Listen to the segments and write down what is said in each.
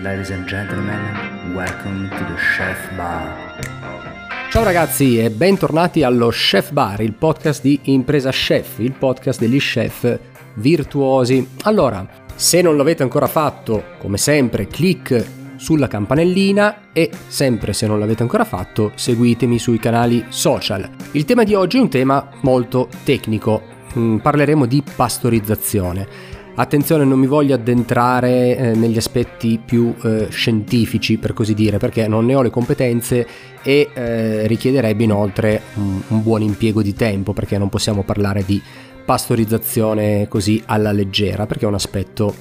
Ladies and gentlemen, welcome to the Chef Bar. Ciao ragazzi e bentornati allo Chef Bar, il podcast di Impresa Chef, il podcast degli chef virtuosi. Allora, se non l'avete ancora fatto, come sempre, clic sulla campanellina e sempre se non l'avete ancora fatto, seguitemi sui canali social. Il tema di oggi è un tema molto tecnico, mm, parleremo di pastorizzazione. Attenzione, non mi voglio addentrare eh, negli aspetti più eh, scientifici, per così dire, perché non ne ho le competenze e eh, richiederebbe inoltre un, un buon impiego di tempo, perché non possiamo parlare di pastorizzazione così alla leggera, perché è un aspetto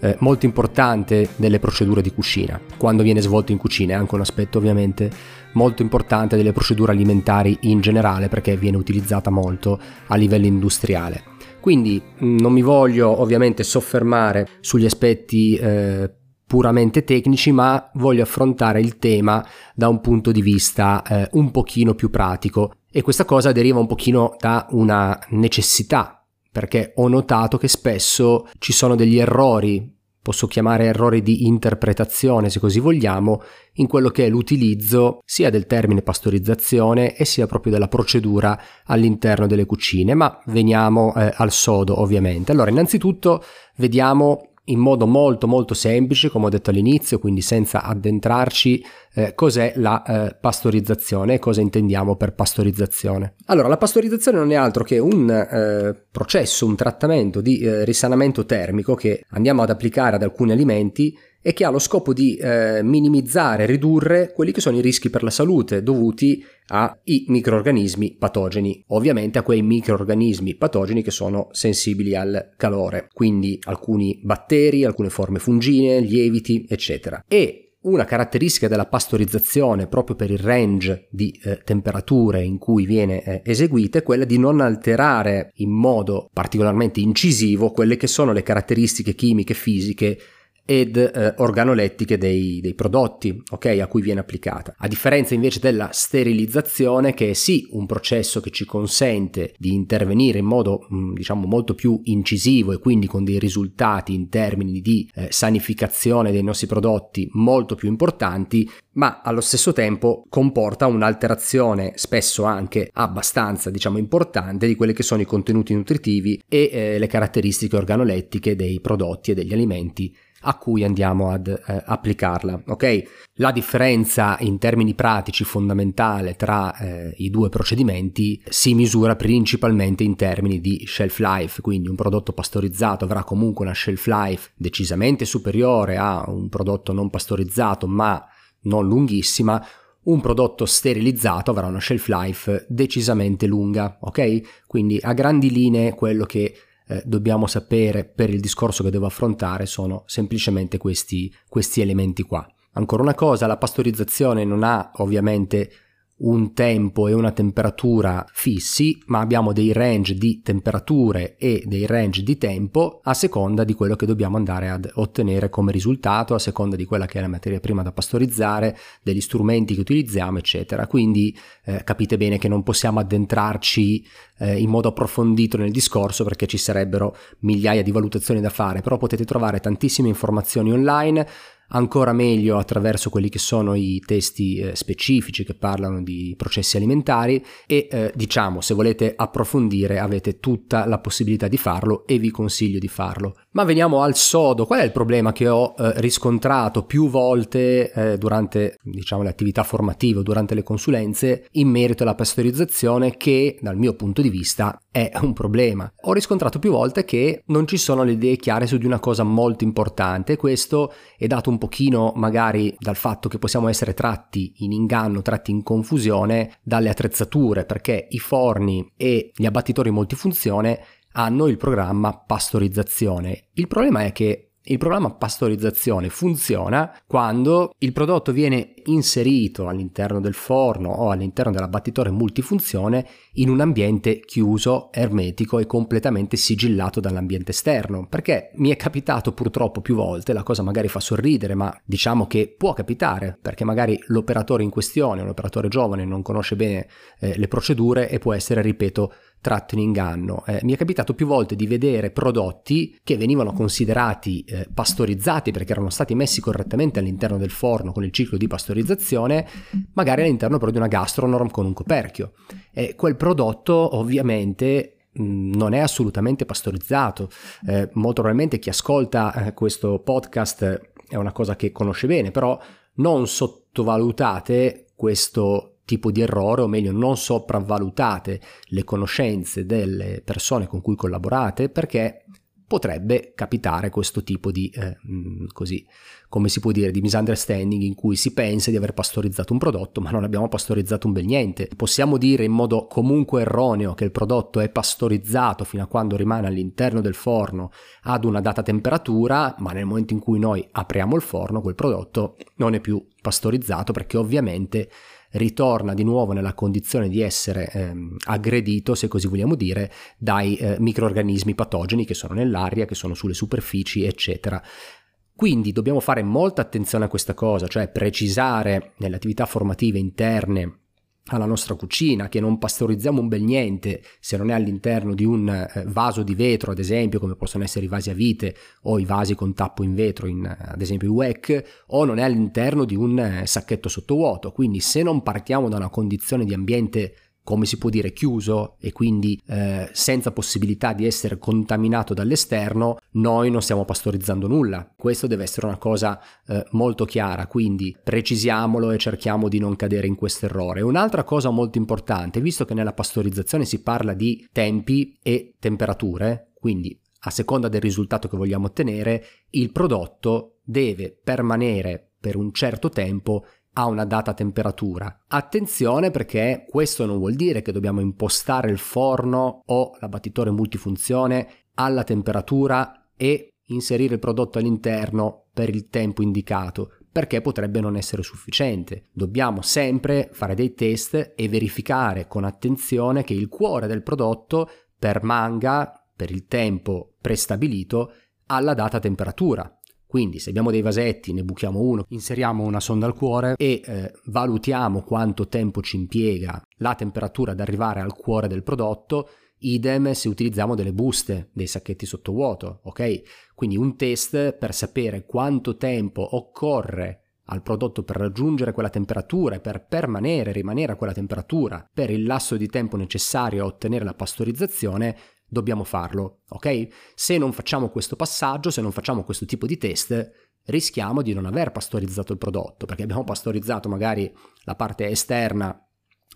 eh, molto importante delle procedure di cucina. Quando viene svolto in cucina è anche un aspetto ovviamente molto importante delle procedure alimentari in generale, perché viene utilizzata molto a livello industriale. Quindi mm, non mi voglio ovviamente soffermare sugli aspetti eh, puramente tecnici, ma voglio affrontare il tema da un punto di vista eh, un pochino più pratico. E questa cosa deriva un pochino da una necessità, perché ho notato che spesso ci sono degli errori posso chiamare errori di interpretazione se così vogliamo, in quello che è l'utilizzo sia del termine pastorizzazione e sia proprio della procedura all'interno delle cucine, ma veniamo eh, al sodo ovviamente. Allora, innanzitutto vediamo in modo molto molto semplice, come ho detto all'inizio, quindi senza addentrarci, eh, cos'è la eh, pastorizzazione e cosa intendiamo per pastorizzazione. Allora, la pastorizzazione non è altro che un eh, processo, un trattamento di eh, risanamento termico che andiamo ad applicare ad alcuni alimenti e che ha lo scopo di eh, minimizzare, ridurre quelli che sono i rischi per la salute dovuti ai microorganismi patogeni, ovviamente a quei microorganismi patogeni che sono sensibili al calore, quindi alcuni batteri, alcune forme fungine, lieviti, eccetera. E una caratteristica della pastorizzazione proprio per il range di eh, temperature in cui viene eh, eseguita è quella di non alterare in modo particolarmente incisivo quelle che sono le caratteristiche chimiche fisiche ed eh, organolettiche dei, dei prodotti okay, a cui viene applicata. A differenza invece della sterilizzazione, che è sì un processo che ci consente di intervenire in modo mm, diciamo molto più incisivo e quindi con dei risultati in termini di eh, sanificazione dei nostri prodotti molto più importanti, ma allo stesso tempo comporta un'alterazione spesso anche abbastanza diciamo importante di quelli che sono i contenuti nutritivi e eh, le caratteristiche organolettiche dei prodotti e degli alimenti a cui andiamo ad eh, applicarla. Ok? La differenza in termini pratici fondamentale tra eh, i due procedimenti si misura principalmente in termini di shelf life, quindi un prodotto pastorizzato avrà comunque una shelf life decisamente superiore a un prodotto non pastorizzato, ma non lunghissima, un prodotto sterilizzato avrà una shelf life decisamente lunga, ok? Quindi a grandi linee quello che eh, dobbiamo sapere per il discorso che devo affrontare sono semplicemente questi, questi elementi qua. Ancora una cosa, la pastorizzazione non ha ovviamente un tempo e una temperatura fissi, ma abbiamo dei range di temperature e dei range di tempo a seconda di quello che dobbiamo andare ad ottenere come risultato, a seconda di quella che è la materia prima da pastorizzare, degli strumenti che utilizziamo, eccetera. Quindi eh, capite bene che non possiamo addentrarci eh, in modo approfondito nel discorso perché ci sarebbero migliaia di valutazioni da fare, però potete trovare tantissime informazioni online ancora meglio attraverso quelli che sono i testi eh, specifici che parlano di processi alimentari e eh, diciamo se volete approfondire avete tutta la possibilità di farlo e vi consiglio di farlo. Ma veniamo al sodo, qual è il problema che ho eh, riscontrato più volte eh, durante diciamo, le attività formative o durante le consulenze in merito alla pastorizzazione che dal mio punto di vista è un problema. Ho riscontrato più volte che non ci sono le idee chiare su di una cosa molto importante questo è dato un pochino magari dal fatto che possiamo essere tratti in inganno, tratti in confusione dalle attrezzature perché i forni e gli abbattitori multifunzione hanno il programma pastorizzazione. Il problema è che il programma pastorizzazione funziona quando il prodotto viene inserito all'interno del forno o all'interno dell'abbattitore multifunzione in un ambiente chiuso, ermetico e completamente sigillato dall'ambiente esterno. Perché mi è capitato purtroppo più volte, la cosa magari fa sorridere, ma diciamo che può capitare, perché magari l'operatore in questione, un operatore giovane, non conosce bene eh, le procedure e può essere, ripeto, tratto in inganno. Eh, mi è capitato più volte di vedere prodotti che venivano considerati eh, pastorizzati perché erano stati messi correttamente all'interno del forno con il ciclo di pastorizzazione, magari all'interno però di una gastronorm con un coperchio. E quel prodotto ovviamente mm, non è assolutamente pastorizzato. Eh, molto probabilmente chi ascolta eh, questo podcast è una cosa che conosce bene, però non sottovalutate questo tipo di errore, o meglio non sopravvalutate le conoscenze delle persone con cui collaborate perché potrebbe capitare questo tipo di, eh, mm, così, come si può dire, di misunderstanding in cui si pensa di aver pastorizzato un prodotto ma non abbiamo pastorizzato un bel niente. Possiamo dire in modo comunque erroneo che il prodotto è pastorizzato fino a quando rimane all'interno del forno ad una data temperatura, ma nel momento in cui noi apriamo il forno quel prodotto non è più pastorizzato perché ovviamente ritorna di nuovo nella condizione di essere ehm, aggredito, se così vogliamo dire, dai eh, microorganismi patogeni che sono nell'aria, che sono sulle superfici, eccetera. Quindi dobbiamo fare molta attenzione a questa cosa, cioè precisare nelle attività formative interne alla nostra cucina, che non pastorizziamo un bel niente se non è all'interno di un eh, vaso di vetro, ad esempio, come possono essere i vasi a vite o i vasi con tappo in vetro, in, ad esempio i WEC, o non è all'interno di un eh, sacchetto sottovuoto. Quindi se non partiamo da una condizione di ambiente come si può dire, chiuso e quindi eh, senza possibilità di essere contaminato dall'esterno, noi non stiamo pastorizzando nulla. Questo deve essere una cosa eh, molto chiara, quindi precisiamolo e cerchiamo di non cadere in questo errore. Un'altra cosa molto importante, visto che nella pastorizzazione si parla di tempi e temperature, quindi a seconda del risultato che vogliamo ottenere, il prodotto deve permanere per un certo tempo a una data temperatura. Attenzione perché questo non vuol dire che dobbiamo impostare il forno o l'abbattitore multifunzione alla temperatura e inserire il prodotto all'interno per il tempo indicato, perché potrebbe non essere sufficiente. Dobbiamo sempre fare dei test e verificare con attenzione che il cuore del prodotto permanga per il tempo prestabilito alla data temperatura. Quindi se abbiamo dei vasetti, ne buchiamo uno, inseriamo una sonda al cuore e eh, valutiamo quanto tempo ci impiega la temperatura ad arrivare al cuore del prodotto, idem se utilizziamo delle buste, dei sacchetti sottovuoto, ok? Quindi un test per sapere quanto tempo occorre al prodotto per raggiungere quella temperatura e per permanere, rimanere a quella temperatura per il lasso di tempo necessario a ottenere la pastorizzazione, dobbiamo farlo, ok? Se non facciamo questo passaggio, se non facciamo questo tipo di test, rischiamo di non aver pastorizzato il prodotto, perché abbiamo pastorizzato magari la parte esterna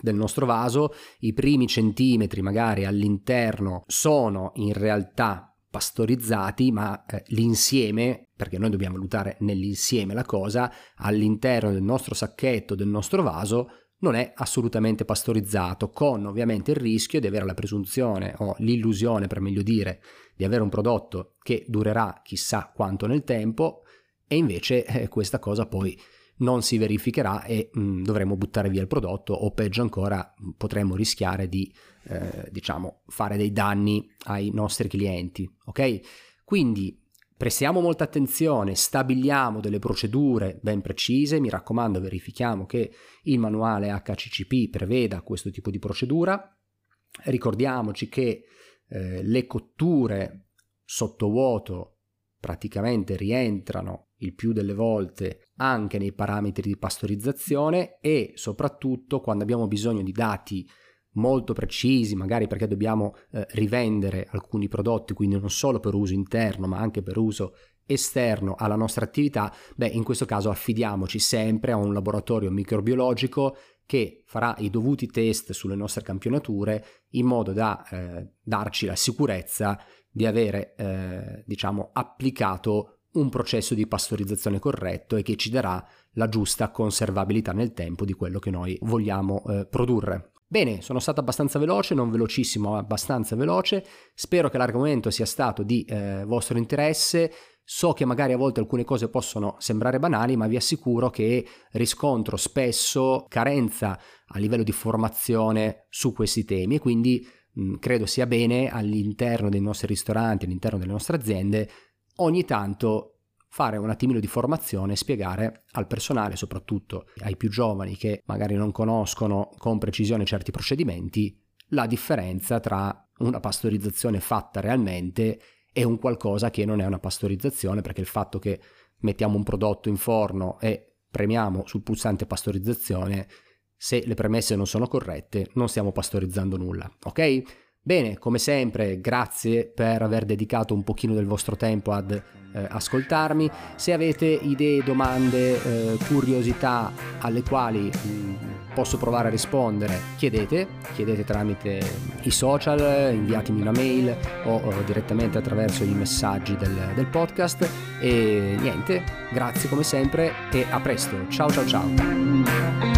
del nostro vaso, i primi centimetri magari all'interno sono in realtà pastorizzati, ma eh, l'insieme, perché noi dobbiamo valutare nell'insieme la cosa, all'interno del nostro sacchetto, del nostro vaso, non è assolutamente pastorizzato, con ovviamente il rischio di avere la presunzione o l'illusione, per meglio dire, di avere un prodotto che durerà chissà quanto nel tempo e invece eh, questa cosa poi non si verificherà e mh, mm, dovremo buttare via il prodotto o peggio ancora potremmo rischiare di eh, diciamo fare dei danni ai nostri clienti ok? Quindi Prestiamo molta attenzione, stabiliamo delle procedure ben precise, mi raccomando verifichiamo che il manuale HCCP preveda questo tipo di procedura, ricordiamoci che eh, le cotture sottovuoto praticamente rientrano il più delle volte anche nei parametri di pastorizzazione e soprattutto quando abbiamo bisogno di dati molto precisi, magari perché dobbiamo eh, rivendere alcuni prodotti, quindi non solo per uso interno, ma anche per uso esterno alla nostra attività, beh, in questo caso affidiamoci sempre a un laboratorio microbiologico che farà i dovuti test sulle nostre campionature in modo da eh, darci la sicurezza di avere, eh, diciamo, applicato un processo di pastorizzazione corretto e che ci darà la giusta conservabilità nel tempo di quello che noi vogliamo eh, produrre. Bene, sono stato abbastanza veloce, non velocissimo, ma abbastanza veloce. Spero che l'argomento sia stato di eh, vostro interesse. So che magari a volte alcune cose possono sembrare banali, ma vi assicuro che riscontro spesso carenza a livello di formazione su questi temi e quindi mh, credo sia bene all'interno dei nostri ristoranti, all'interno delle nostre aziende, ogni tanto fare un attimino di formazione e spiegare al personale, soprattutto ai più giovani che magari non conoscono con precisione certi procedimenti, la differenza tra una pastorizzazione fatta realmente e un qualcosa che non è una pastorizzazione, perché il fatto che mettiamo un prodotto in forno e premiamo sul pulsante pastorizzazione, se le premesse non sono corrette, non stiamo pastorizzando nulla, ok? Bene, come sempre, grazie per aver dedicato un pochino del vostro tempo ad eh, ascoltarmi. Se avete idee, domande, eh, curiosità alle quali mh, mm, posso provare a rispondere, chiedete, chiedete tramite i social, inviatemi una mail o, o direttamente attraverso i messaggi del, del podcast. E niente, grazie come sempre e a presto. Ciao ciao ciao.